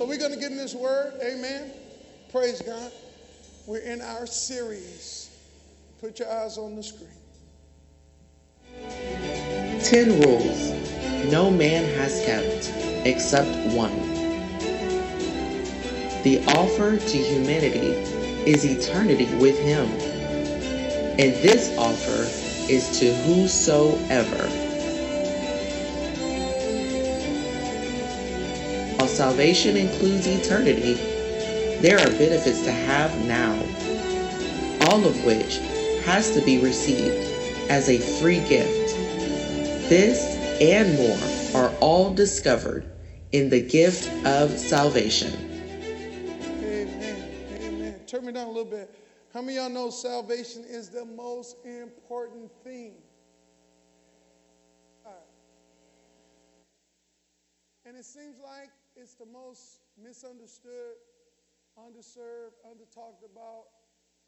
So we're going to get in this word. Amen. Praise God. We're in our series. Put your eyes on the screen. 10 rules no man has kept except one. The offer to humanity is eternity with Him. And this offer is to whosoever. Salvation includes eternity, there are benefits to have now, all of which has to be received as a free gift. This and more are all discovered in the gift of salvation. Amen. Amen. Turn me down a little bit. How many of y'all know salvation is the most important thing? And it seems like it's the most misunderstood, underserved, undertalked about,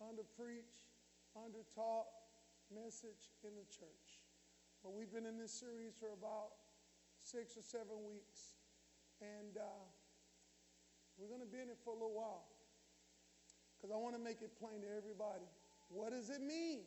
underpreached, undertaught message in the church. But we've been in this series for about six or seven weeks, and uh, we're going to be in it for a little while because I want to make it plain to everybody. What does it mean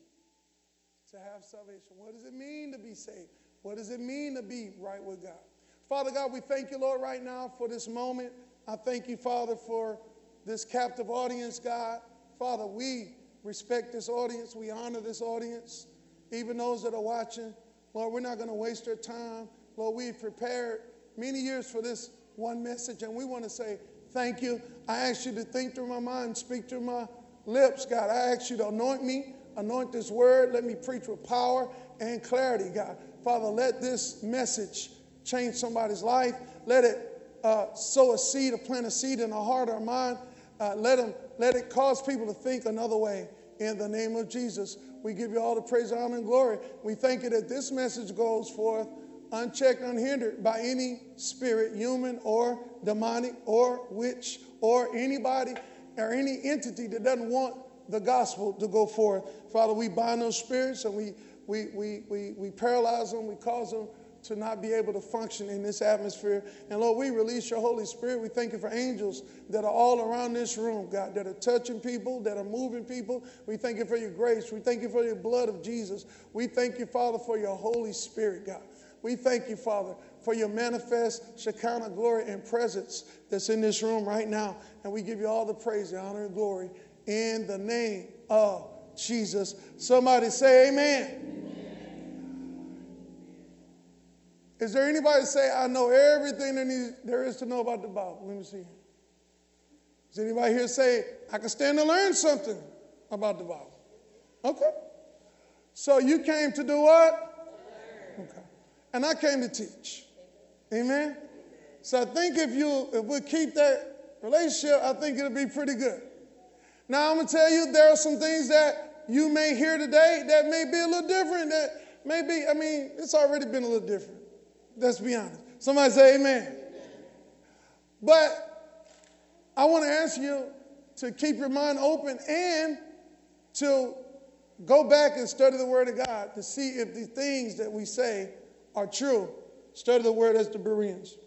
to have salvation? What does it mean to be saved? What does it mean to be right with God? Father God, we thank you, Lord, right now for this moment. I thank you, Father, for this captive audience, God. Father, we respect this audience. We honor this audience, even those that are watching. Lord, we're not going to waste our time. Lord, we've prepared many years for this one message, and we want to say thank you. I ask you to think through my mind, speak through my lips, God. I ask you to anoint me, anoint this word. Let me preach with power and clarity, God. Father, let this message change somebody's life. Let it uh, sow a seed or plant a seed in our heart or mind. Uh, let, them, let it cause people to think another way. In the name of Jesus, we give you all the praise, honor, and glory. We thank you that this message goes forth unchecked, unhindered by any spirit, human or demonic or witch or anybody or any entity that doesn't want the gospel to go forth. Father, we bind those spirits and we, we, we, we, we paralyze them, we cause them to not be able to function in this atmosphere. And Lord, we release your Holy Spirit. We thank you for angels that are all around this room, God, that are touching people, that are moving people. We thank you for your grace. We thank you for your blood of Jesus. We thank you, Father, for your Holy Spirit, God. We thank you, Father, for your manifest Shekinah glory and presence that's in this room right now. And we give you all the praise, the honor, and glory in the name of Jesus. Somebody say, Amen. Is there anybody say, I know everything there, is to know about the Bible? Let me see. Is anybody here say, I can stand to learn something about the Bible? Okay. So you came to do what? Okay. And I came to teach. Amen. So I think if you if we keep that relationship, I think it'll be pretty good. Now I'm gonna tell you there are some things that you may hear today that may be a little different. That maybe, I mean, it's already been a little different. Let's be honest. Somebody say amen. But I want to ask you to keep your mind open and to go back and study the Word of God to see if the things that we say are true. Study the Word as the Bereans.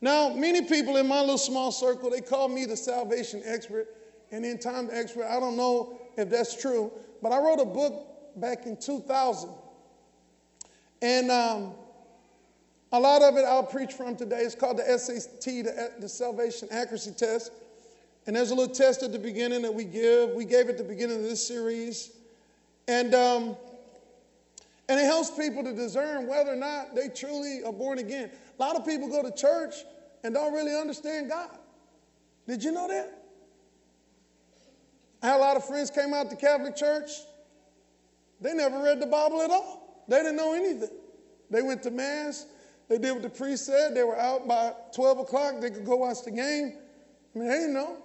Now, many people in my little small circle, they call me the salvation expert and end time expert. I don't know if that's true, but I wrote a book back in 2000. And um, a lot of it I'll preach from today. It's called the SAT, the, Salvation Accuracy Test. And there's a little test at the beginning that we give. We gave it at the beginning of this series. And, um, and it helps people to discern whether or not they truly are born again. A lot of people go to church and don't really understand God. Did you know that? I had a lot of friends came out to Catholic Church. They never read the Bible at all. They didn't know anything. They went to Mass, they did what the priest said. They were out by 12 o'clock. They could go watch the game. I mean, they didn't know.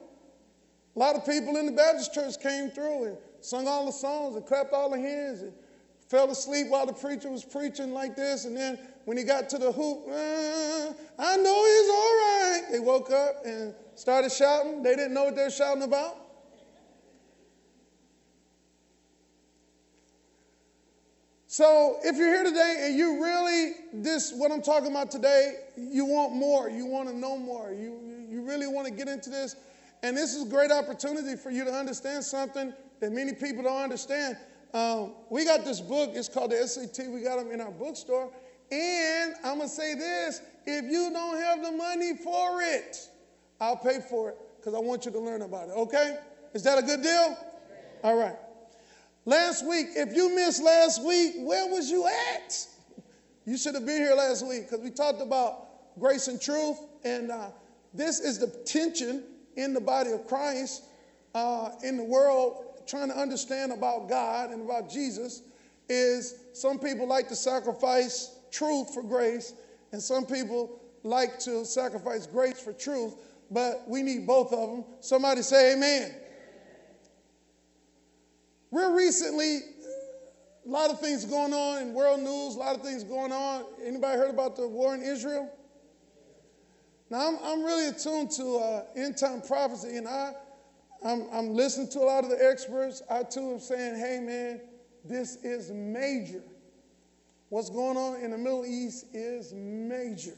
A lot of people in the Baptist church came through and sung all the songs and clapped all the hands and fell asleep while the preacher was preaching like this. And then when he got to the whoop, uh, I know he's all right. They woke up and started shouting. They didn't know what they were shouting about. So if you're here today and you really, this, what I'm talking about today, you want more, you want to know more, you, you really want to get into this. And this is a great opportunity for you to understand something that many people don't understand. Um, we got this book, it's called the SAT. We got them in our bookstore. And I'm going to say this if you don't have the money for it, I'll pay for it because I want you to learn about it, okay? Is that a good deal? All right. Last week, if you missed last week, where was you at? You should have been here last week because we talked about grace and truth. And uh, this is the tension in the body of Christ, uh, in the world, trying to understand about God and about Jesus. Is some people like to sacrifice truth for grace, and some people like to sacrifice grace for truth, but we need both of them. Somebody say amen. Real recently, a lot of things going on in world news, a lot of things going on. Anybody heard about the war in Israel? Now, I'm, I'm really attuned to uh, end time prophecy, and I, I'm, I'm listening to a lot of the experts. I too am saying, hey, man, this is major. What's going on in the Middle East is major.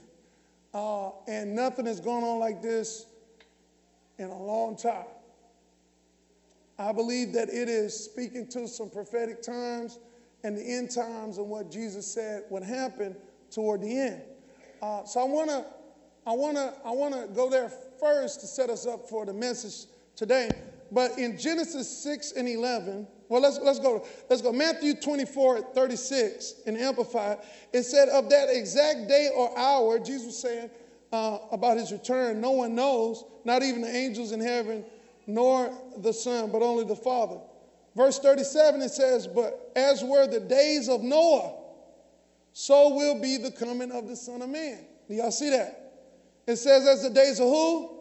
Uh, and nothing has gone on like this in a long time. I believe that it is speaking to some prophetic times and the end times and what Jesus said would happen toward the end. Uh, so I want to I want to I want to go there first to set us up for the message today. But in Genesis 6 and 11, well, let's, let's go. Let's go. Matthew 24, 36 in Amplified. It said, Of that exact day or hour, Jesus was saying uh, about his return, no one knows, not even the angels in heaven, nor the Son, but only the Father. Verse 37, it says, But as were the days of Noah, so will be the coming of the Son of Man. Do y'all see that? It says, as the days of who?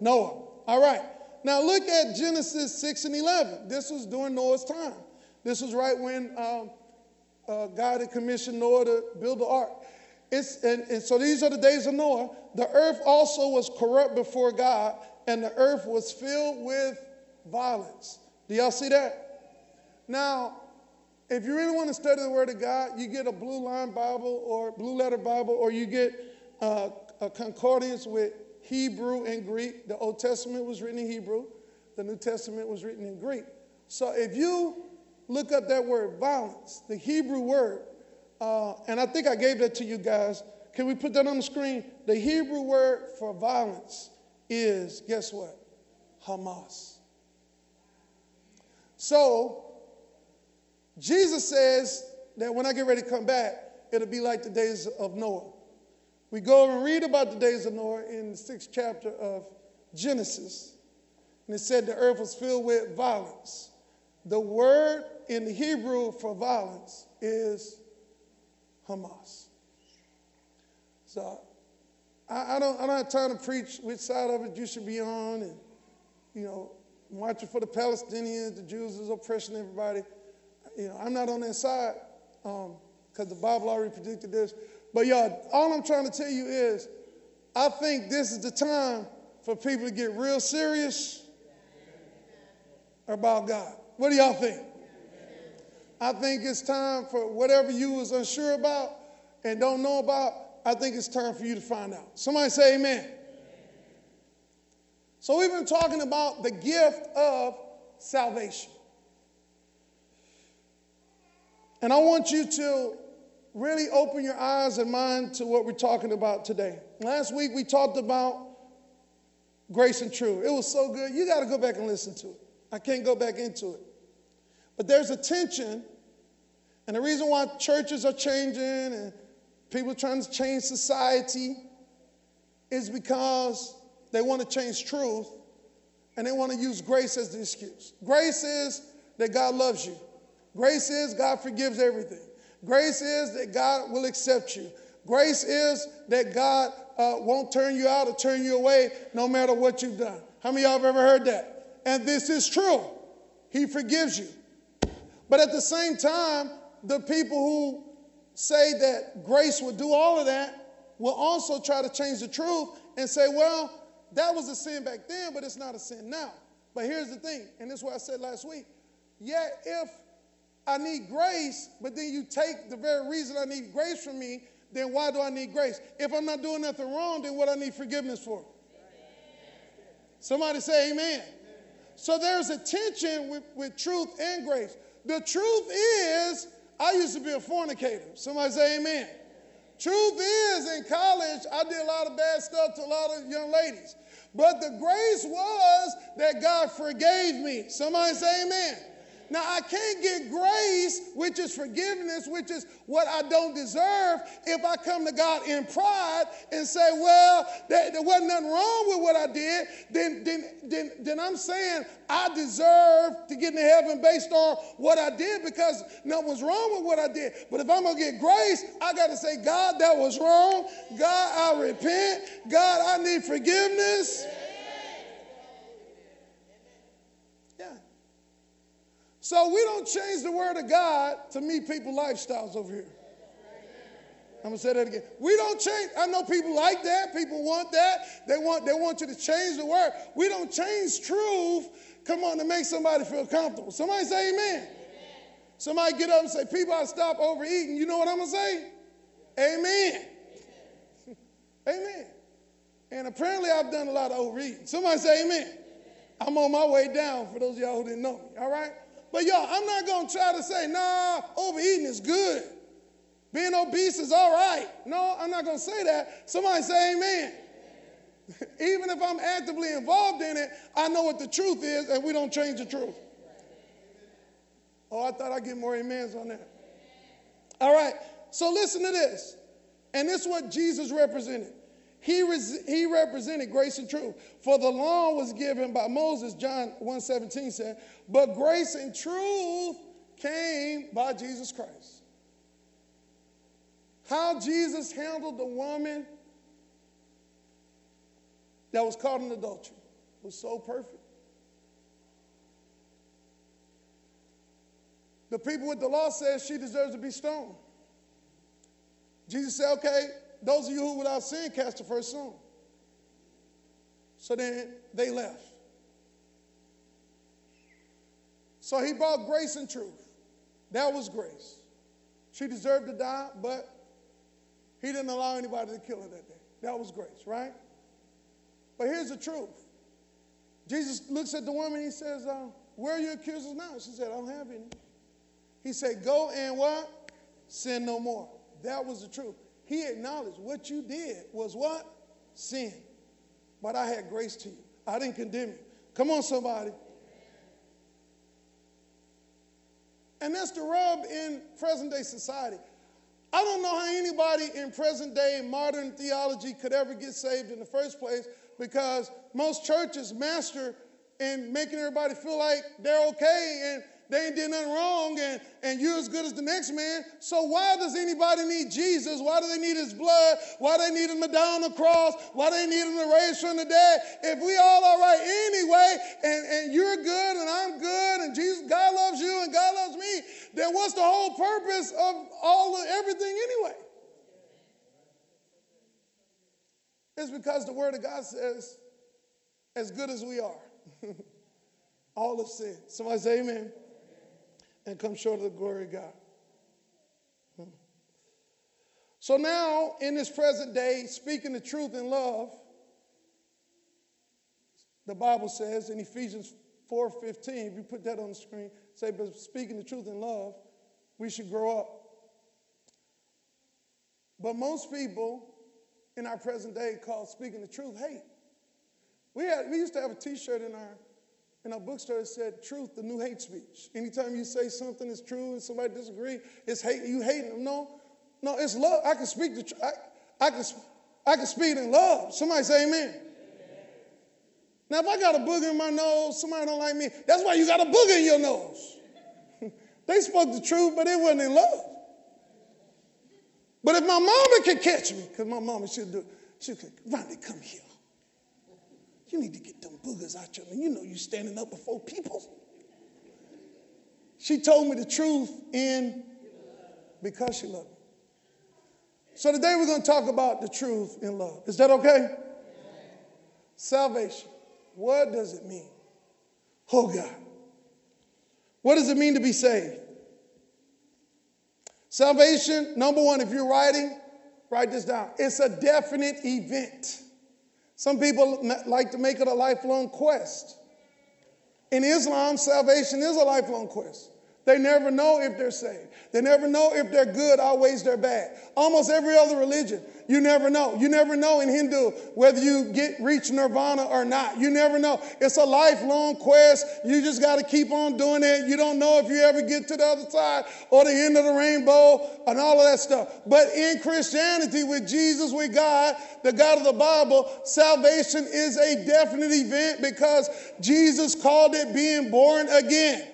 Noah. All right. Now look at Genesis 6 and 11. This was during Noah's time. This was right when um, uh, God had commissioned Noah to build the ark. It's, and, and so these are the days of Noah. The earth also was corrupt before God, and the earth was filled with violence. Do y'all see that? Now, if you really want to study the Word of God, you get a blue line Bible or blue letter Bible, or you get uh, a concordance with Hebrew and Greek. The Old Testament was written in Hebrew, the New Testament was written in Greek. So if you look up that word violence, the Hebrew word, uh, and I think I gave that to you guys. Can we put that on the screen? The Hebrew word for violence is, guess what? Hamas. So, Jesus says that when I get ready to come back, it'll be like the days of Noah. We go and read about the days of Noah in the sixth chapter of Genesis. And it said the earth was filled with violence. The word in the Hebrew for violence is Hamas. So I, I, don't, I don't have time to preach which side of it you should be on and, you know, marching for the Palestinians, the Jews is oppressing everybody. You know, I'm not on that side because um, the Bible already predicted this. But y'all, all I'm trying to tell you is I think this is the time for people to get real serious about God. What do y'all think? I think it's time for whatever you was unsure about and don't know about, I think it's time for you to find out. Somebody say amen. So we've been talking about the gift of salvation. And I want you to really open your eyes and mind to what we're talking about today. Last week we talked about grace and truth. It was so good. You got to go back and listen to it. I can't go back into it. But there's a tension, and the reason why churches are changing and people trying to change society is because they want to change truth and they want to use grace as the excuse. Grace is that God loves you. Grace is God forgives everything. Grace is that God will accept you. Grace is that God uh, won't turn you out or turn you away no matter what you've done. How many of y'all have ever heard that? And this is true. He forgives you. But at the same time, the people who say that grace will do all of that will also try to change the truth and say, well, that was a sin back then, but it's not a sin now. But here's the thing, and this is what I said last week. Yet, if I need grace, but then you take the very reason I need grace from me, then why do I need grace? If I'm not doing nothing wrong, then what I need forgiveness for? Somebody say amen. So there's a tension with, with truth and grace. The truth is, I used to be a fornicator. Somebody say amen. Truth is, in college, I did a lot of bad stuff to a lot of young ladies. But the grace was that God forgave me. Somebody say amen. Now, I can't get grace, which is forgiveness, which is what I don't deserve, if I come to God in pride and say, well, there, there wasn't nothing wrong with what I did, then, then, then, then I'm saying I deserve to get into heaven based on what I did because nothing was wrong with what I did. But if I'm going to get grace, I got to say, God, that was wrong. God, I repent. God, I need forgiveness. So we don't change the word of God to meet people lifestyles over here. I'm gonna say that again. We don't change. I know people like that. People want that. They want they want you to change the word. We don't change truth. Come on to make somebody feel comfortable. Somebody say amen. amen. Somebody get up and say, people, I stop overeating. You know what I'm gonna say? Amen. Amen. amen. And apparently I've done a lot of overeating. Somebody say amen. I'm on my way down for those of y'all who didn't know me. All right? But y'all, I'm not going to try to say, nah, overeating is good. Being obese is all right. No, I'm not going to say that. Somebody say amen. Even if I'm actively involved in it, I know what the truth is, and we don't change the truth. Oh, I thought I'd get more amens on that. All right, so listen to this. And this is what Jesus represented. He, res- he represented grace and truth. For the law was given by Moses, John 1:17 said, but grace and truth came by Jesus Christ. How Jesus handled the woman that was caught in adultery was so perfect. The people with the law says she deserves to be stoned. Jesus said, okay, those of you who without sin cast the first stone. So then they left. So he brought grace and truth. That was grace. She deserved to die, but he didn't allow anybody to kill her that day. That was grace, right? But here's the truth. Jesus looks at the woman, he says, uh, Where are your accusers now? She said, I don't have any. He said, Go and what? Sin no more. That was the truth. He acknowledged what you did was what? Sin. But I had grace to you. I didn't condemn you. Come on, somebody. And that's the rub in present day society. I don't know how anybody in present day modern theology could ever get saved in the first place because most churches master in making everybody feel like they're okay and they ain't did nothing wrong and, and you're as good as the next man. So why does anybody need Jesus? Why do they need his blood? Why do they need him to die on the cross? Why do they need him to raise from the dead? If we all all right anyway, and, and you're good and I'm good and Jesus, God loves you and God loves me, then what's the whole purpose of all of everything anyway? It's because the word of God says, as good as we are, all of sin. Somebody say amen and come short of the glory of God. Hmm. So now, in this present day, speaking the truth in love, the Bible says in Ephesians 4:15, if you put that on the screen, say, but speaking the truth in love, we should grow up. But most people in our present day call speaking the truth hate. We, had, we used to have a t-shirt in our in our bookstore it said truth the new hate speech. Anytime you say something is true and somebody disagree it's hate you hating them. No no it's love. I can speak the truth I, I can i can speak in love. Somebody say amen. amen. Now if i got a booger in my nose somebody don't like me that's why you got a booger in your nose. They spoke the truth but it wasn't in love. But if my mama could catch me because my mama should do she could ronnie come here you need to get them boogers out your You know you're standing up before people. She told me the truth in because she loved me. So today we're going to talk about the truth in love. Is that okay? Salvation. What does it mean? Oh God. What does it mean to be saved? Salvation, number one, if you're writing, write this down. It's a definite event. Some people like to make it a lifelong quest. In Islam, salvation is a lifelong quest. They never know if they're saved. They never know if they're good outweighs their bad. Almost every other religion, you never know. You never know in Hindu whether you get reach nirvana or not. You never know. It's a lifelong quest. You just got to keep on doing it. You don't know if you ever get to the other side or the end of the rainbow and all of that stuff. But in Christianity, with Jesus, with God, the God of the Bible, salvation is a definite event because Jesus called it being born again.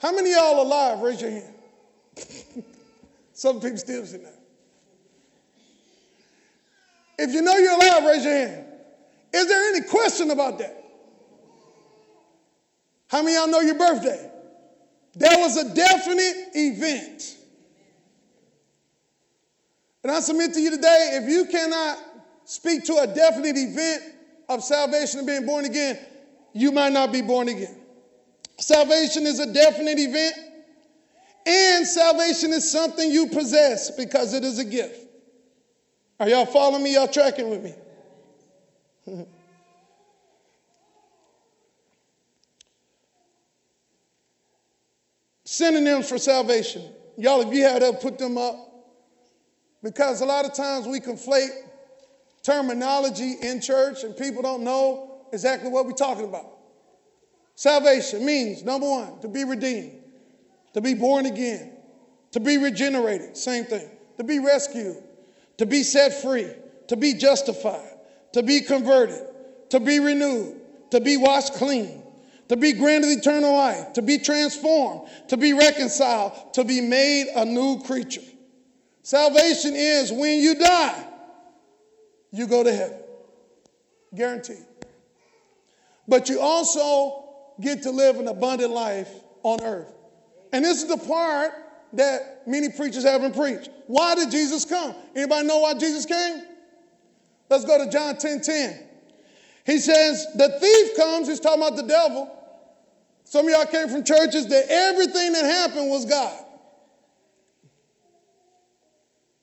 How many y'all alive? Raise your hand. Some people still sitting there. If you know you're alive, raise your hand. Is there any question about that? How many y'all know your birthday? There was a definite event. And I submit to you today if you cannot speak to a definite event of salvation and being born again, you might not be born again. Salvation is a definite event, and salvation is something you possess because it is a gift. Are y'all following me? Y'all tracking with me? Synonyms for salvation. Y'all, if you had to put them up, because a lot of times we conflate terminology in church and people don't know exactly what we're talking about. Salvation means, number one, to be redeemed, to be born again, to be regenerated, same thing, to be rescued, to be set free, to be justified, to be converted, to be renewed, to be washed clean, to be granted eternal life, to be transformed, to be reconciled, to be made a new creature. Salvation is when you die, you go to heaven. Guaranteed. But you also get to live an abundant life on earth. And this is the part that many preachers haven't preached. Why did Jesus come? Anybody know why Jesus came? Let's go to John 10 10. He says, The thief comes, he's talking about the devil. Some of y'all came from churches that everything that happened was God.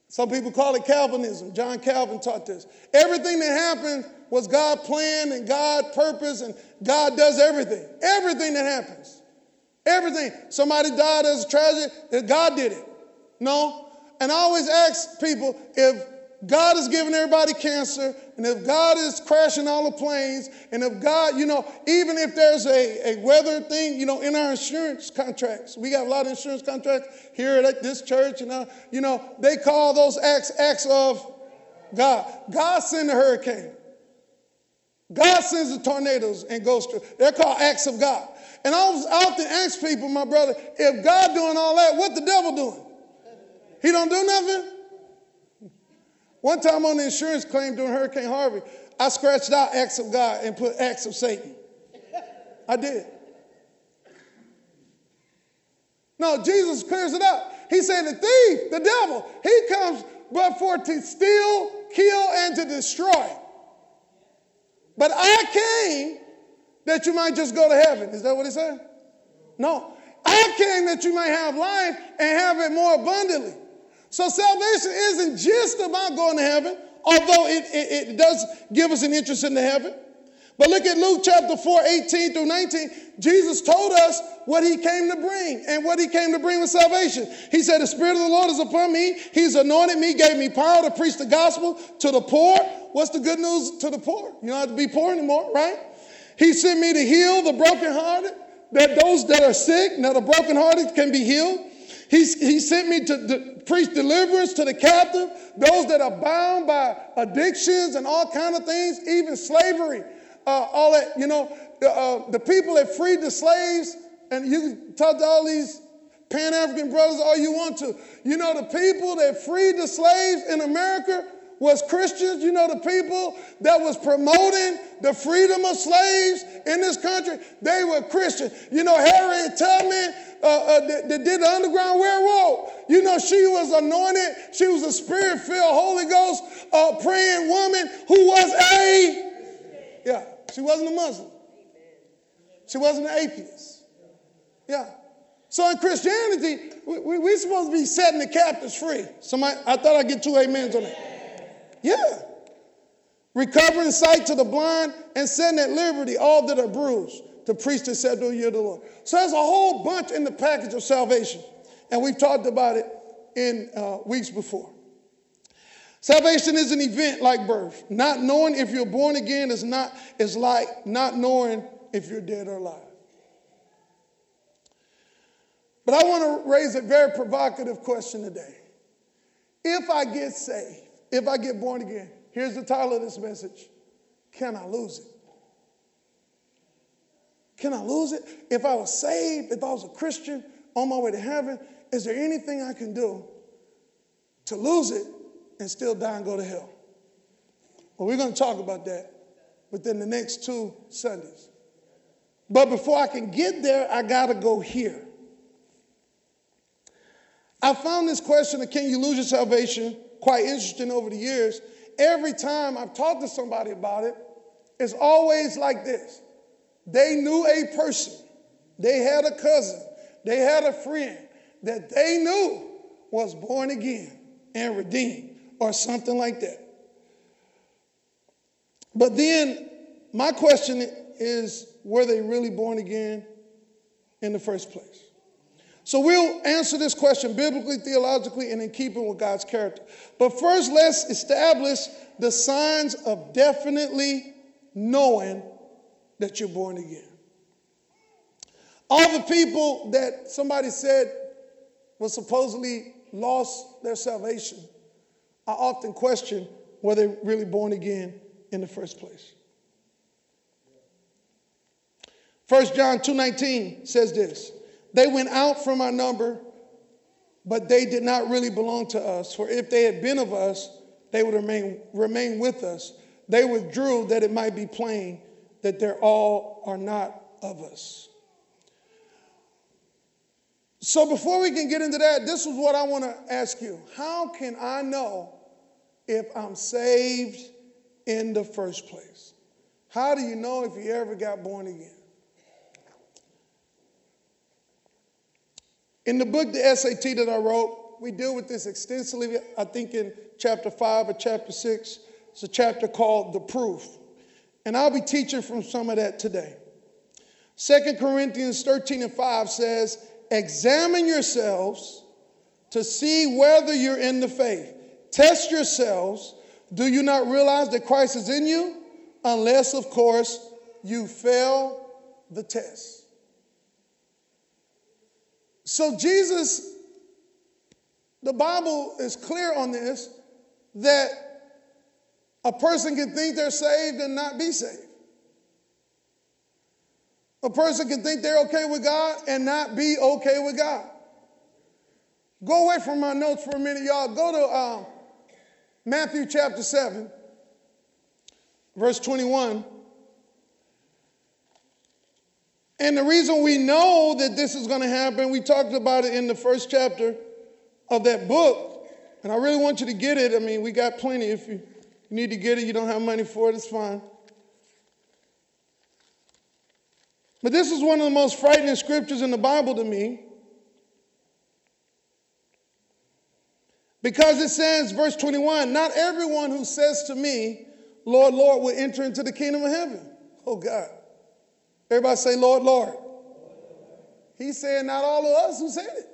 Some people call it Calvinism. John Calvin taught this. Everything that happened was God planned and God purpose and God does everything. Everything that happens. Everything. Somebody died as a tragedy, God did it. No. And I always ask people if God is giving everybody cancer, and if God is crashing all the planes, and if God, you know, even if there's a, a weather thing, you know, in our insurance contracts, we got a lot of insurance contracts here at this church, and, uh, you know, they call those acts acts of God. God sent a hurricane. God sends the tornadoes and goes through. They're called acts of God. And I often ask people, my brother, if God doing all that, what the devil doing? He don't do nothing? One time on the insurance claim during Hurricane Harvey, I scratched out acts of God and put acts of Satan. I did. No, Jesus clears it up. He said, The thief, the devil, he comes but for to steal, kill, and to destroy. But I came that you might just go to heaven. Is that what he said? No. I came that you might have life and have it more abundantly. So salvation isn't just about going to heaven, although it, it, it does give us an interest in the heaven. But look at Luke chapter 4, 18 through 19. Jesus told us what he came to bring and what he came to bring with salvation. He said, The Spirit of the Lord is upon me. He's anointed me, gave me power to preach the gospel to the poor. What's the good news to the poor? You don't have to be poor anymore, right? He sent me to heal the brokenhearted, that those that are sick, that are brokenhearted can be healed. He, he sent me to, to preach deliverance to the captive, those that are bound by addictions and all kind of things, even slavery uh, all that, you know, uh, the people that freed the slaves, and you can talk to all these Pan African brothers all you want to. You know, the people that freed the slaves in America was Christians. You know, the people that was promoting the freedom of slaves in this country, they were Christian. You know, Harriet Tubman, uh, uh, that, that, did the Underground Railroad. You know, she was anointed. She was a spirit-filled Holy Ghost uh, praying woman who was a yeah. She wasn't a Muslim. She wasn't an atheist. Yeah. So in Christianity, we, we, we're supposed to be setting the captives free. Somebody, I thought I'd get two amens on that. Yeah. recovering sight to the blind, and setting at liberty all that are bruised, to preach the acceptable year of the Lord. So there's a whole bunch in the package of salvation, and we've talked about it in uh, weeks before. Salvation is an event like birth. Not knowing if you're born again is not is like not knowing if you're dead or alive. But I want to raise a very provocative question today. If I get saved, if I get born again, here's the title of this message Can I lose it? Can I lose it? If I was saved, if I was a Christian on my way to heaven, is there anything I can do to lose it and still die and go to hell? Well, we're going to talk about that within the next two Sundays. But before I can get there, I got to go here. I found this question of can you lose your salvation quite interesting over the years. Every time I've talked to somebody about it, it's always like this. They knew a person, they had a cousin, they had a friend that they knew was born again and redeemed or something like that. But then my question is were they really born again in the first place? So we'll answer this question biblically, theologically, and in keeping with God's character. But first, let's establish the signs of definitely knowing that you're born again. All the people that somebody said was supposedly lost their salvation, I often question were they really born again in the first place. 1 John 2:19 says this. They went out from our number, but they did not really belong to us. For if they had been of us, they would remain, remain with us. They withdrew that it might be plain that they're all are not of us. So before we can get into that, this is what I want to ask you. How can I know if I'm saved in the first place? How do you know if you ever got born again? In the book, the SAT that I wrote, we deal with this extensively, I think in chapter 5 or chapter 6. It's a chapter called The Proof. And I'll be teaching from some of that today. 2 Corinthians 13 and 5 says, Examine yourselves to see whether you're in the faith. Test yourselves. Do you not realize that Christ is in you? Unless, of course, you fail the test. So, Jesus, the Bible is clear on this that a person can think they're saved and not be saved. A person can think they're okay with God and not be okay with God. Go away from my notes for a minute, y'all. Go to um, Matthew chapter 7, verse 21. And the reason we know that this is going to happen, we talked about it in the first chapter of that book. And I really want you to get it. I mean, we got plenty. If you need to get it, you don't have money for it, it's fine. But this is one of the most frightening scriptures in the Bible to me. Because it says, verse 21, not everyone who says to me, Lord, Lord, will enter into the kingdom of heaven. Oh, God. Everybody say, Lord, Lord. He's saying, not all of us who said it.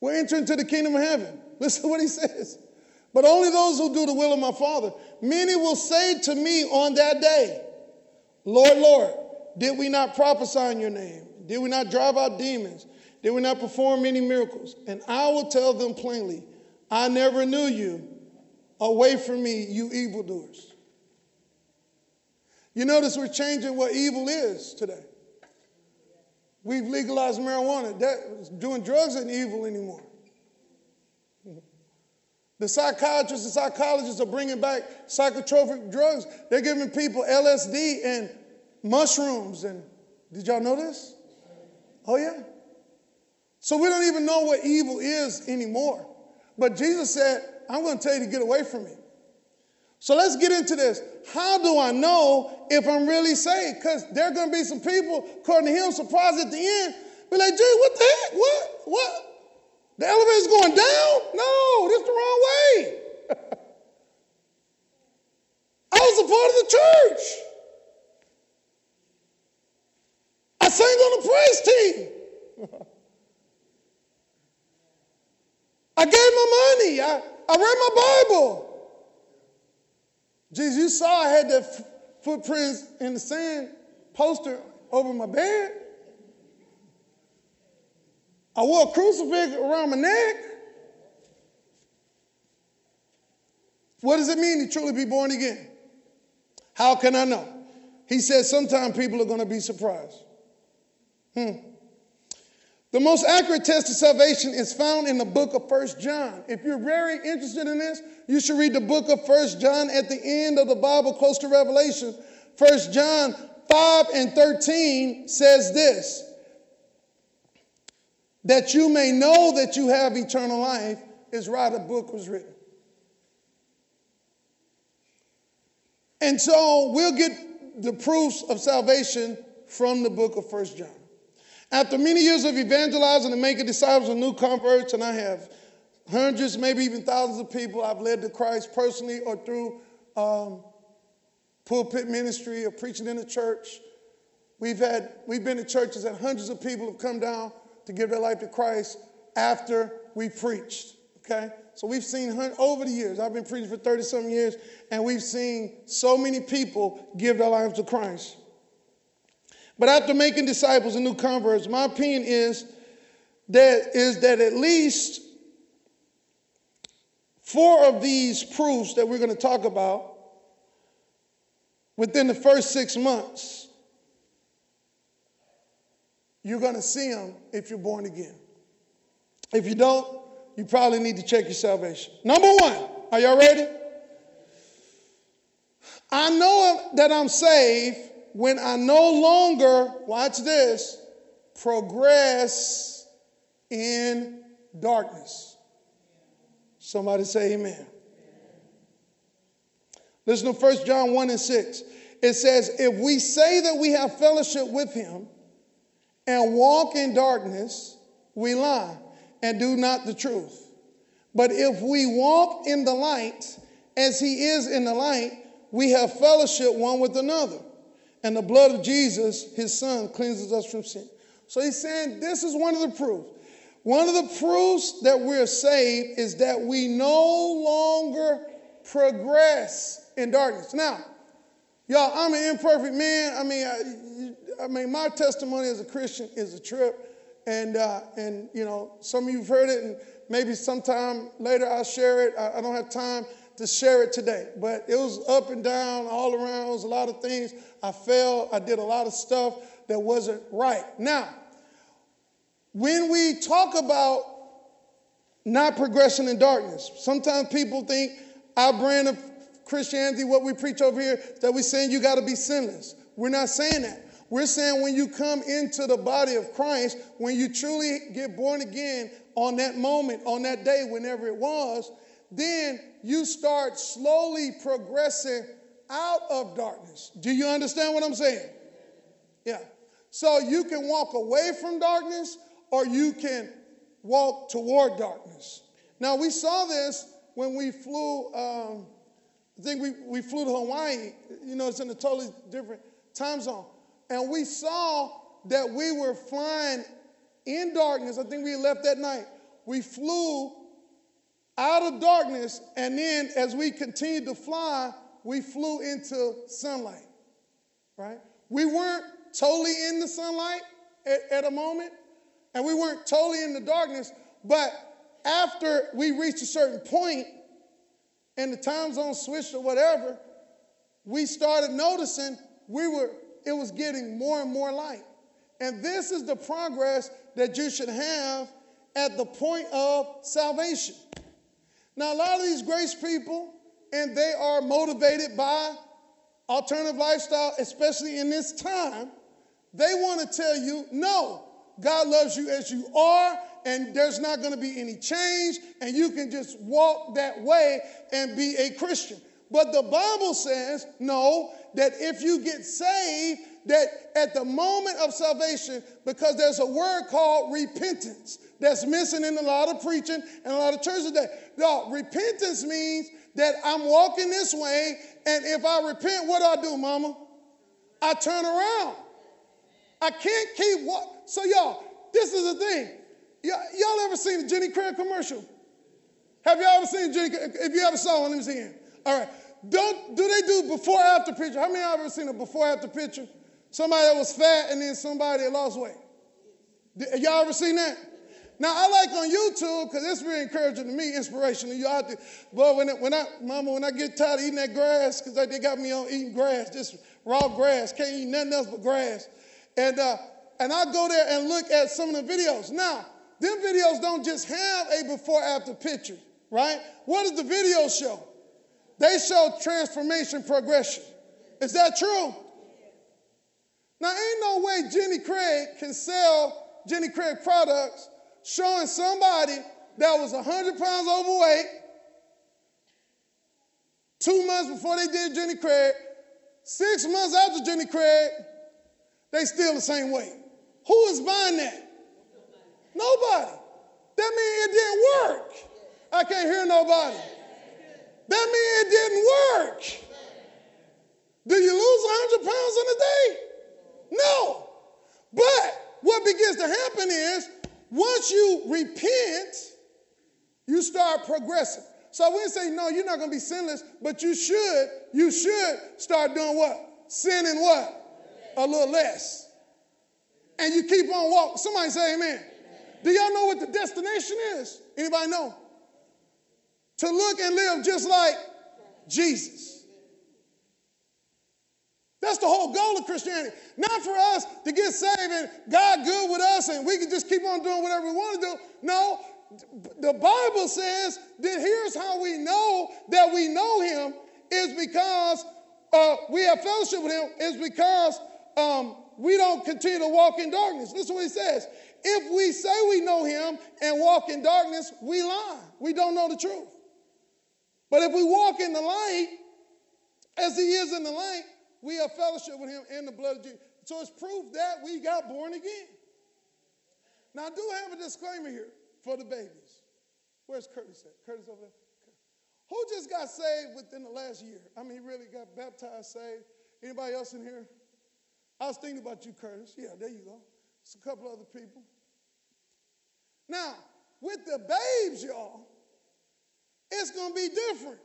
We're entering into the kingdom of heaven. Listen to what he says. But only those who do the will of my Father. Many will say to me on that day, Lord, Lord, did we not prophesy in your name? Did we not drive out demons? Did will not perform many miracles? And I will tell them plainly, I never knew you. Away from me, you evildoers. You notice we're changing what evil is today. We've legalized marijuana. That, doing drugs isn't evil anymore. The psychiatrists and psychologists are bringing back psychotropic drugs. They're giving people LSD and mushrooms. And did y'all know this? Oh, yeah. So we don't even know what evil is anymore. But Jesus said, I'm going to tell you to get away from me. So let's get into this. How do I know if I'm really saved? Because there are going to be some people, according to him, surprised at the end, be like, gee, what the heck? What? What? The elevator's going down? No, this the wrong way. I was a part of the church. I sang on the praise team. I gave my money. I, I read my Bible. Jesus, you saw I had that f- footprints in the sand poster over my bed. I wore a crucifix around my neck. What does it mean to truly be born again? How can I know? He says sometimes people are going to be surprised. Hmm. The most accurate test of salvation is found in the book of First John. If you're very interested in this, you should read the book of First John at the end of the Bible, close to Revelation. First John 5 and 13 says this that you may know that you have eternal life is why the book was written. And so we'll get the proofs of salvation from the book of First John. After many years of evangelizing and making disciples and new converts, and I have hundreds, maybe even thousands of people I've led to Christ personally or through um, pulpit ministry or preaching in the church. We've had we've been to churches that hundreds of people have come down to give their life to Christ after we preached. Okay, so we've seen over the years. I've been preaching for thirty some years, and we've seen so many people give their lives to Christ. But after making disciples and new converts, my opinion is that is that at least four of these proofs that we're going to talk about within the first six months, you're going to see them if you're born again. If you don't, you probably need to check your salvation. Number one, are y'all ready? I know that I'm saved when I no longer, watch this, progress in darkness. Somebody say amen. Listen to 1 John 1 and 6. It says, If we say that we have fellowship with him and walk in darkness, we lie and do not the truth. But if we walk in the light as he is in the light, we have fellowship one with another and the blood of Jesus, his son, cleanses us from sin. So he's saying this is one of the proofs. One of the proofs that we're saved is that we no longer progress in darkness. Now, y'all, I'm an imperfect man. I mean, I, I mean, my testimony as a Christian is a trip, and uh, and you know, some of you've heard it, and maybe sometime later I'll share it. I, I don't have time to share it today, but it was up and down all around. It was a lot of things. I fell. I did a lot of stuff that wasn't right. Now, when we talk about not progressing in darkness, sometimes people think our brand of Christianity, what we preach over here, that we're saying you got to be sinless. We're not saying that. We're saying when you come into the body of Christ, when you truly get born again on that moment, on that day, whenever it was, then you start slowly progressing out of darkness. Do you understand what I'm saying? Yeah. So you can walk away from darkness or you can walk toward darkness. Now, we saw this when we flew, um, I think we, we flew to Hawaii. You know, it's in a totally different time zone. And we saw that we were flying in darkness. I think we left that night. We flew out of darkness, and then as we continued to fly, we flew into sunlight, right? We weren't totally in the sunlight at, at, a moment, and we weren't totally in the darkness, but after we reached a certain point and the time zone switched or whatever, we started noticing we were, it was getting more and more light. And this is the progress that you should have at the point of salvation. Now, a lot of these grace people, and they are motivated by alternative lifestyle, especially in this time, they want to tell you, no, God loves you as you are, and there's not going to be any change, and you can just walk that way and be a Christian. But the Bible says, no, that if you get saved, that at the moment of salvation, because there's a word called repentance that's missing in a lot of preaching and a lot of churches today. No, repentance means that I'm walking this way, and if I repent, what do I do, mama? I turn around. I can't keep what. So, y'all, this is the thing. Y'all, y'all ever seen a Jenny Craig commercial? Have y'all ever seen Jenny? If you ever saw one, let me see it. All right. Don't do they do before after picture? How many of y'all ever seen a before after picture? Somebody that was fat and then somebody that lost weight. Y'all ever seen that? Now I like on YouTube because it's really encouraging to me, inspirational. You out there, but When, when I, mama, when I get tired of eating that grass, because they got me on eating grass, just raw grass, can't eat nothing else but grass, and uh, and I go there and look at some of the videos. Now, them videos don't just have a before after picture, right? What does the video show? They show transformation progression. Is that true? Now, ain't no way Jenny Craig can sell Jenny Craig products showing somebody that was 100 pounds overweight two months before they did Jenny Craig, six months after Jenny Craig, they still the same weight. Who is buying that? Nobody. That means it didn't work. I can't hear nobody. That means it didn't work. Do you lose 100 pounds in a day? No. But what begins to happen is once you repent, you start progressing. So we say, no, you're not going to be sinless, but you should, you should start doing what? Sinning what? A little less. And you keep on walking. Somebody say amen. Do y'all know what the destination is? Anybody know? To look and live just like Jesus. That's the whole goal of Christianity. Not for us to get saved and God good with us and we can just keep on doing whatever we want to do. No, the Bible says that here's how we know that we know Him is because uh, we have fellowship with Him, is because um, we don't continue to walk in darkness. Listen what He says. If we say we know Him and walk in darkness, we lie. We don't know the truth. But if we walk in the light, as He is in the light, we have fellowship with him in the blood of Jesus. So it's proof that we got born again. Now, I do have a disclaimer here for the babies. Where's Curtis at? Curtis over there? Who just got saved within the last year? I mean, he really got baptized, saved. Anybody else in here? I was thinking about you, Curtis. Yeah, there you go. It's a couple other people. Now, with the babes, y'all, it's going to be different.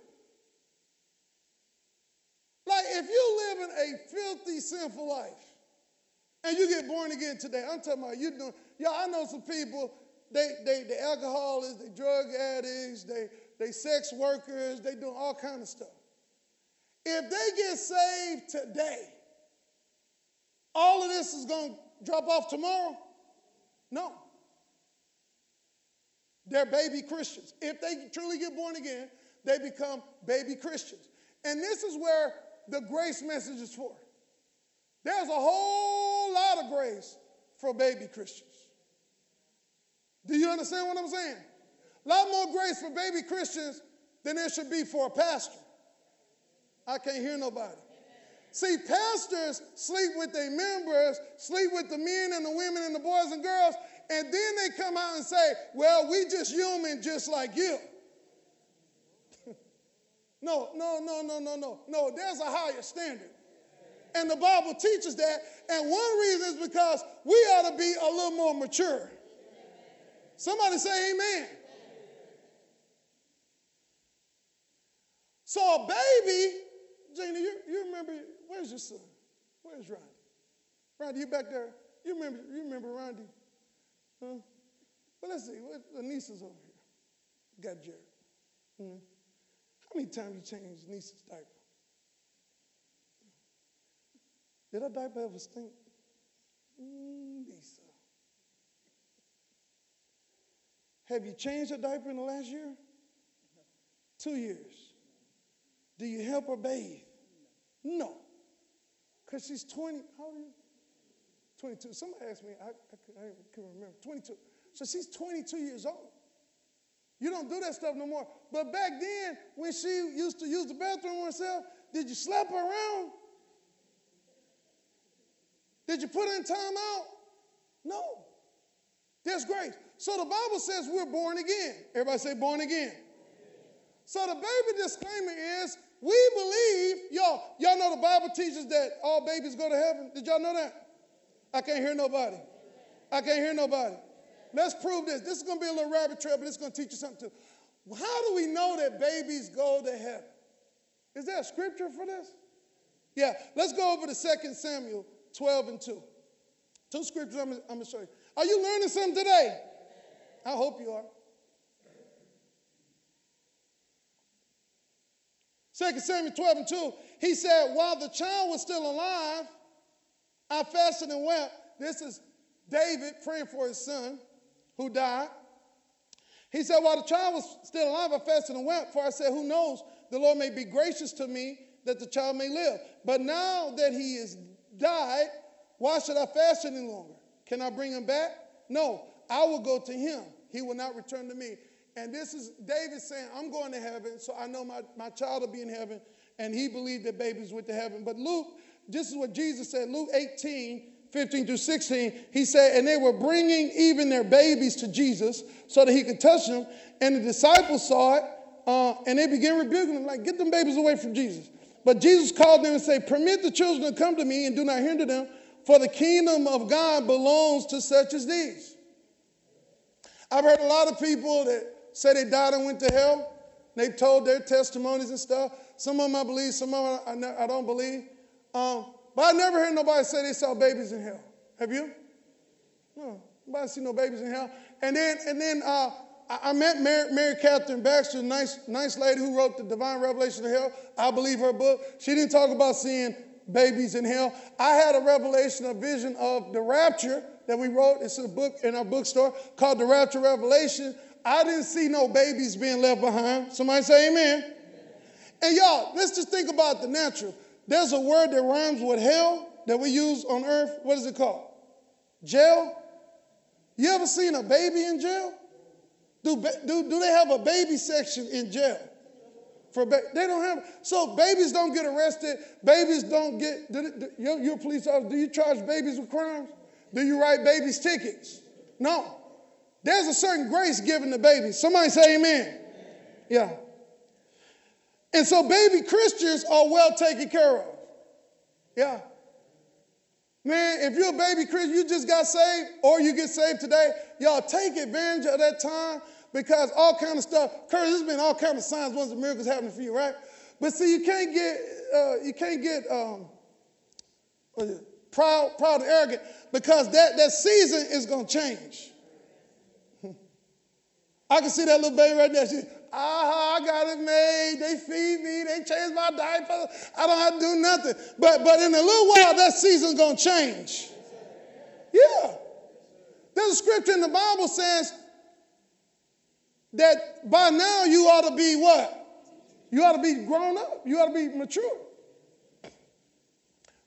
Like if you live in a filthy, sinful life and you get born again today, I'm talking about you doing, y'all, I know some people, they, they, they alcoholics, they drug addicts, they, they sex workers, they doing all kind of stuff. If they get saved today, all of this is going to drop off tomorrow? No. They're baby Christians. If they truly get born again, they become baby Christians. And this is where the grace message is for. There's a whole lot of grace for baby Christians. Do you understand what I'm saying? A lot more grace for baby Christians than there should be for a pastor. I can't hear nobody. See, pastors sleep with their members, sleep with the men and the women and the boys and girls, and then they come out and say, Well, we just human just like you. No, no, no, no, no, no. No, there's a higher standard. And the Bible teaches that. And one reason is because we ought to be a little more mature. Somebody say amen. So a baby, Janie, you, you remember, where's your son? Where's Randy? Randy, you back there? You remember, you remember Randy? Huh? But let's see, the niece is over here. Got Jared. Hmm. How many times you changed niece's diaper? Did her diaper ever stink? Mm, Lisa. Have you changed her diaper in the last year? Two years. Do you help her bathe? No. Because she's 20. How old are you? 22. Somebody asked me, I, I, I couldn't remember. 22. So she's 22 years old. You don't do that stuff no more. But back then, when she used to use the bathroom herself, did you slap her around? Did you put in time out? No. There's grace. So the Bible says we're born again. Everybody say born again. So the baby disclaimer is we believe, y'all, y'all know the Bible teaches that all babies go to heaven. Did y'all know that? I can't hear nobody. I can't hear nobody. Let's prove this. This is going to be a little rabbit trail, but it's going to teach you something too. How do we know that babies go to heaven? Is there a scripture for this? Yeah, let's go over to 2 Samuel 12 and 2. Two scriptures I'm, I'm going to show you. Are you learning something today? I hope you are. 2 Samuel 12 and 2, he said, While the child was still alive, I fasted and wept. This is David praying for his son who died. He said, While the child was still alive, I fasted and wept, for I said, Who knows? The Lord may be gracious to me that the child may live. But now that he is died, why should I fast any longer? Can I bring him back? No, I will go to him. He will not return to me. And this is David saying, I'm going to heaven, so I know my, my child will be in heaven. And he believed that babies went to heaven. But Luke, this is what Jesus said, Luke 18, 15 through 16, he said, and they were bringing even their babies to Jesus so that he could touch them. And the disciples saw it, uh, and they began rebuking them, like, get them babies away from Jesus. But Jesus called them and said, Permit the children to come to me and do not hinder them, for the kingdom of God belongs to such as these. I've heard a lot of people that say they died and went to hell. They told their testimonies and stuff. Some of them I believe, some of them I, I don't believe. Um, but I never heard nobody say they saw babies in hell. Have you? No, nobody see no babies in hell. And then, and then uh, I, I, met Mary, Mary Catherine Baxter, nice, nice lady who wrote the Divine Revelation of Hell. I believe her book. She didn't talk about seeing babies in hell. I had a revelation, a vision of the rapture that we wrote. It's a book in our bookstore called The Rapture Revelation. I didn't see no babies being left behind. Somebody say amen. amen. And y'all, let's just think about the natural. There's a word that rhymes with hell that we use on earth. What is it called? Jail. You ever seen a baby in jail? Do, do, do they have a baby section in jail? For ba- they don't have so babies don't get arrested. Babies don't get. Do, do, you're a police officer. Do you charge babies with crimes? Do you write babies tickets? No. There's a certain grace given to babies. Somebody say amen. Yeah. And so baby Christians are well taken care of. Yeah. Man, if you're a baby Christian, you just got saved or you get saved today, y'all take advantage of that time because all kind of stuff, Curtis, there's been all kind of signs, wonders, and miracles happening for you, right? But see, you can't get, uh, you can't get um, proud, proud and arrogant because that, that season is going to change. I can see that little baby right there. Ah, I got it made. They feed me. They change my diaper. I don't have to do nothing. But, but in a little while, that season's going to change. Yeah. There's a scripture in the Bible says that by now you ought to be what? You ought to be grown up. You ought to be mature.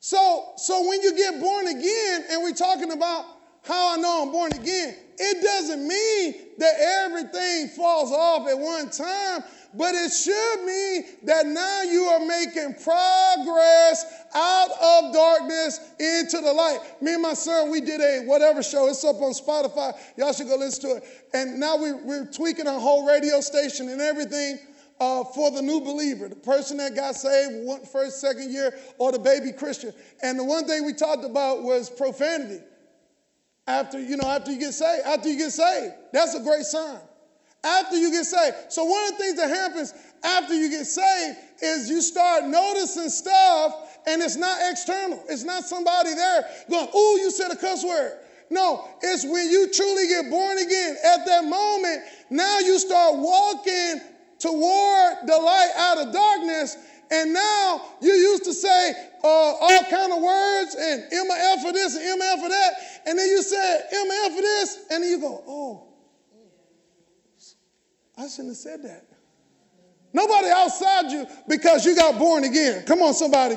So, so when you get born again, and we're talking about how I know I'm born again, it doesn't mean that everything falls off at one time, but it should mean that now you are making progress out of darkness into the light. Me and my son, we did a whatever show. It's up on Spotify. Y'all should go listen to it. And now we, we're tweaking our whole radio station and everything. Uh, for the new believer, the person that got saved first, second year, or the baby Christian. And the one thing we talked about was profanity. After, you know, after you get saved, after you get saved, that's a great sign. After you get saved. So one of the things that happens after you get saved is you start noticing stuff and it's not external. It's not somebody there going, oh, you said a cuss word. No, it's when you truly get born again. At that moment, now you start walking toward the light out of darkness. And now you used to say uh, all kind of words and MF for this and MF for that. And then you said MF for this. And then you go, oh, I shouldn't have said that. Nobody outside you because you got born again. Come on, somebody.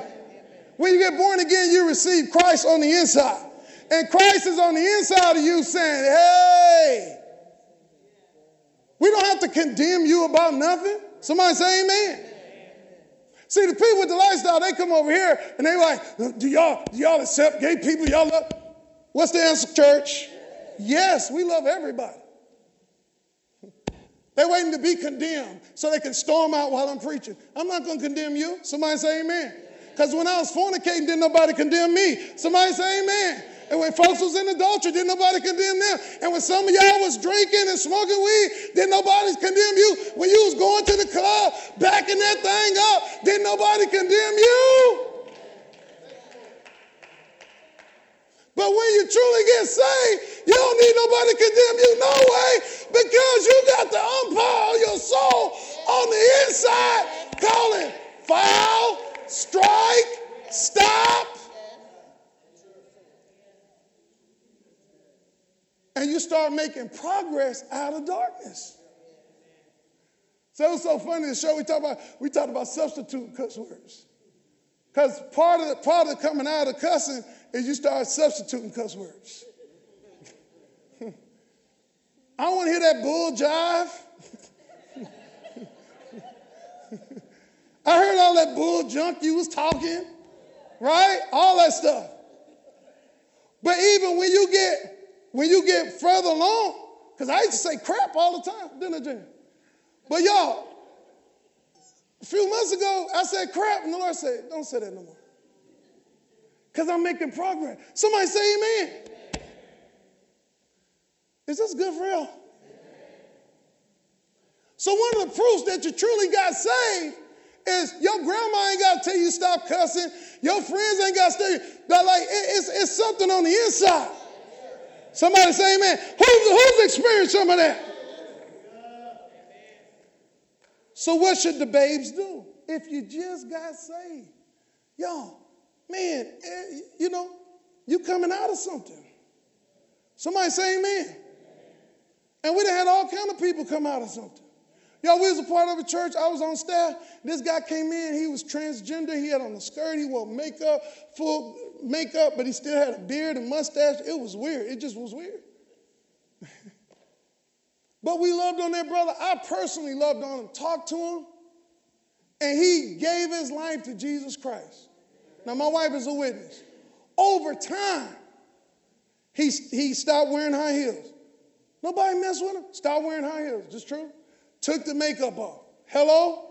When you get born again, you receive Christ on the inside. And Christ is on the inside of you saying, hey, we don't have to condemn you about nothing. Somebody say amen. See, the people with the lifestyle, they come over here and they like, do y'all, do y'all accept gay people? Y'all love? What's the answer, church? Yes, we love everybody. They're waiting to be condemned so they can storm out while I'm preaching. I'm not going to condemn you. Somebody say amen. Because when I was fornicating, didn't nobody condemn me. Somebody say amen. And when folks was in adultery, didn't nobody condemn them. And when some of y'all was drinking and smoking weed, didn't nobody condemn you. When you was going to the club, backing that thing up, didn't nobody condemn you. But when you truly get saved, you don't need nobody to condemn you, no way, because you got the umpire your soul on the inside calling foul, strike, stop. And you start making progress out of darkness. So was so funny the show we talked about, we talked about substitute cuss words. Because part of the part of coming out of cussing is you start substituting cuss words. I don't want to hear that bull jive. I heard all that bull junk you was talking, right? All that stuff. But even when you get when you get further along, because I used to say crap all the time, didn't I, Jim? But y'all, a few months ago, I said crap, and the Lord said, don't say that no more because I'm making progress. Somebody say amen. Is this good for real? So one of the proofs that you truly got saved is your grandma ain't got to tell you stop cussing. Your friends ain't got to tell you. That like it's, it's something on the inside. Somebody say amen. Who's, who's experienced some of that? So what should the babes do if you just got saved? Y'all, man, eh, you know, you coming out of something. Somebody say amen. And we'd have had all kind of people come out of something. Y'all, we was a part of a church. I was on staff. This guy came in. He was transgender. He had on a skirt. He wore makeup, full makeup, but he still had a beard and mustache. It was weird. It just was weird. but we loved on that brother. I personally loved on him, talked to him, and he gave his life to Jesus Christ. Now, my wife is a witness. Over time, he, he stopped wearing high heels. Nobody messed with him. Stopped wearing high heels. Just true. Took the makeup off. Hello?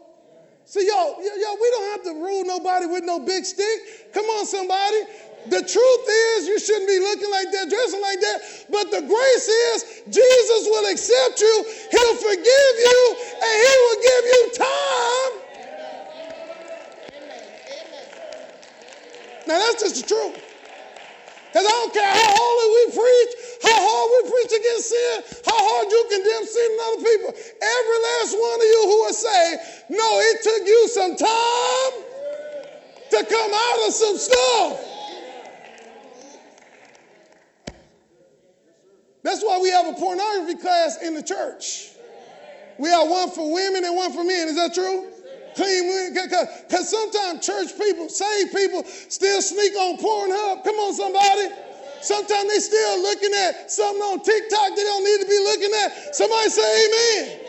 See, y'all, y'all, we don't have to rule nobody with no big stick. Come on, somebody. The truth is, you shouldn't be looking like that, dressing like that. But the grace is, Jesus will accept you, He'll forgive you, and He will give you time Now that's just the truth. Because I don't care how holy we preach, how hard we preach against sin, how hard you condemn sin in other people. Every last one of you who are saved, no, it took you some time to come out of some stuff. That's why we have a pornography class in the church. We have one for women and one for men. Is that true? clean because sometimes church people, saved people, still sneak on Pornhub. Come on, somebody. Sometimes they still looking at something on TikTok they don't need to be looking at. Somebody say amen.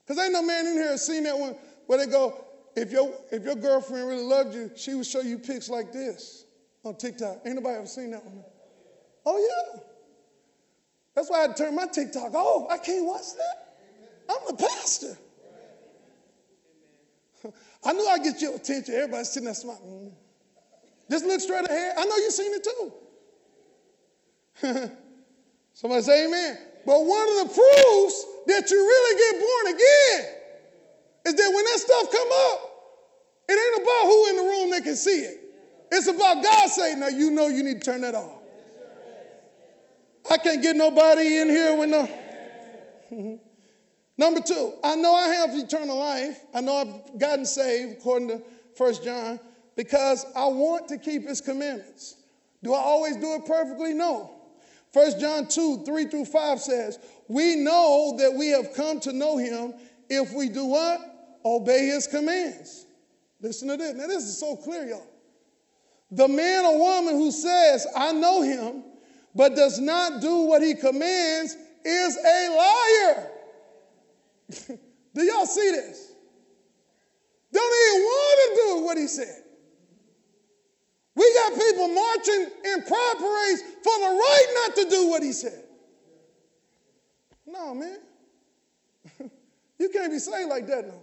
Because ain't no man in here has seen that one where they go, if your, if your girlfriend really loved you, she would show you pics like this on TikTok. Ain't nobody ever seen that one? Oh, yeah. That's why I turned my TikTok off. I can't watch that. I'm the pastor. I knew I'd get your attention. Everybody's sitting there smiling. Just look straight ahead. I know you've seen it too. Somebody say amen. But one of the proofs that you really get born again is that when that stuff come up, it ain't about who in the room that can see it. It's about God saying, now you know you need to turn that off. I can't get nobody in here with no. Number two, I know I have eternal life. I know I've gotten saved, according to First John, because I want to keep his commandments. Do I always do it perfectly? No. First John 2, 3 through 5 says, We know that we have come to know him if we do what? Obey his commands. Listen to this. Now, this is so clear, y'all. The man or woman who says, I know him, but does not do what he commands is a liar. Do y'all see this? Don't even want to do what he said. We got people marching in pride parades for the right not to do what he said. No, man. you can't be saying like that no.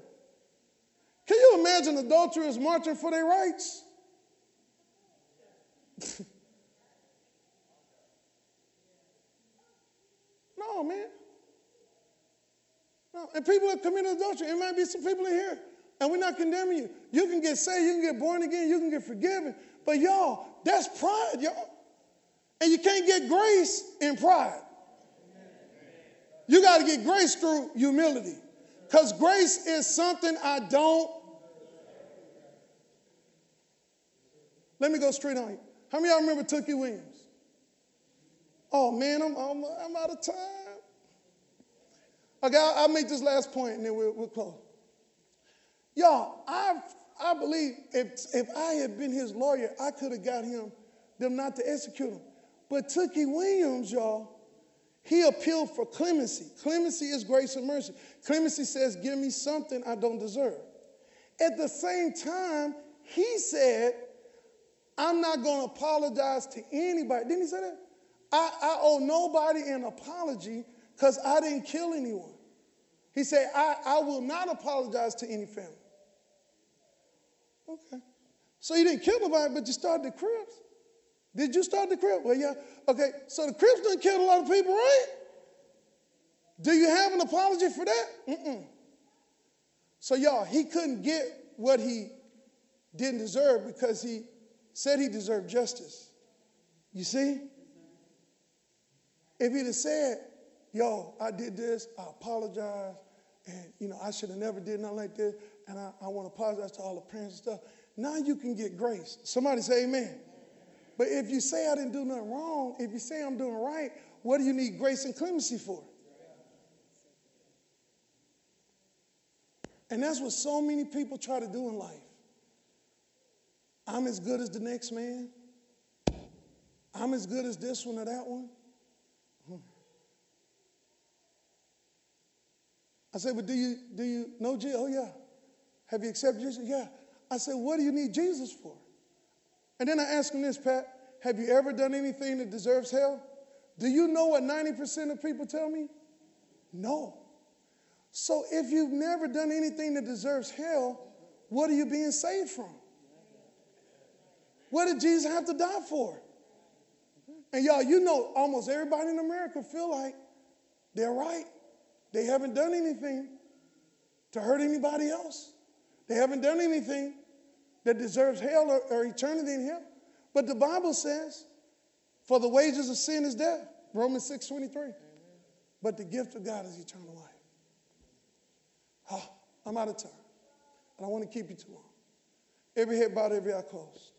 Can you imagine adulterers marching for their rights? no, man. No. And people that commit adultery, it might be some people in here, and we're not condemning you. You can get saved, you can get born again, you can get forgiven. But y'all, that's pride, y'all. And you can't get grace in pride. You got to get grace through humility. Because grace is something I don't. Let me go straight on you. How many y'all remember Tookie Williams? Oh man, I'm, I'm, I'm out of time. Okay, I'll, I'll, make this last point and then we'll, we'll close. Y'all, I I believe if, if I had been his lawyer, I could have got him them not to execute him. But Tookie Williams, y'all, he appealed for clemency. Clemency is grace and mercy. Clemency says, Give me something I don't deserve. At the same time, he said, I'm not going to apologize to anybody. Didn't he say that? I, I owe nobody an apology because I didn't kill anyone. He said, I, I will not apologize to any family. Okay. So you didn't kill nobody, but you started the Crips. Did you start the Crip? Well, yeah. Okay, so the Crips done killed a lot of people, right? Do you have an apology for that? Mm-mm. So, y'all, he couldn't get what he didn't deserve because he said he deserved justice. You see? If he'd have said, yo, I did this, I apologize, and, you know, I should have never did nothing like this, and I, I want to apologize to all the parents and stuff. Now you can get grace. Somebody say amen. But if you say I didn't do nothing wrong, if you say I'm doing right, what do you need grace and clemency for? And that's what so many people try to do in life. I'm as good as the next man. I'm as good as this one or that one. Hmm. I said, but do you do you know Jesus? Oh yeah. Have you accepted Jesus? Yeah. I said, what do you need Jesus for? And then I asked him this, Pat, have you ever done anything that deserves hell? Do you know what 90% of people tell me? No. So if you've never done anything that deserves hell, what are you being saved from? What did Jesus have to die for? And y'all, you know, almost everybody in America feel like they're right. They haven't done anything to hurt anybody else. They haven't done anything that deserves hell or, or eternity in hell. But the Bible says, for the wages of sin is death. Romans 6 23. But the gift of God is eternal life. Oh, I'm out of time. I don't want to keep you too long. Every head bowed, every eye closed.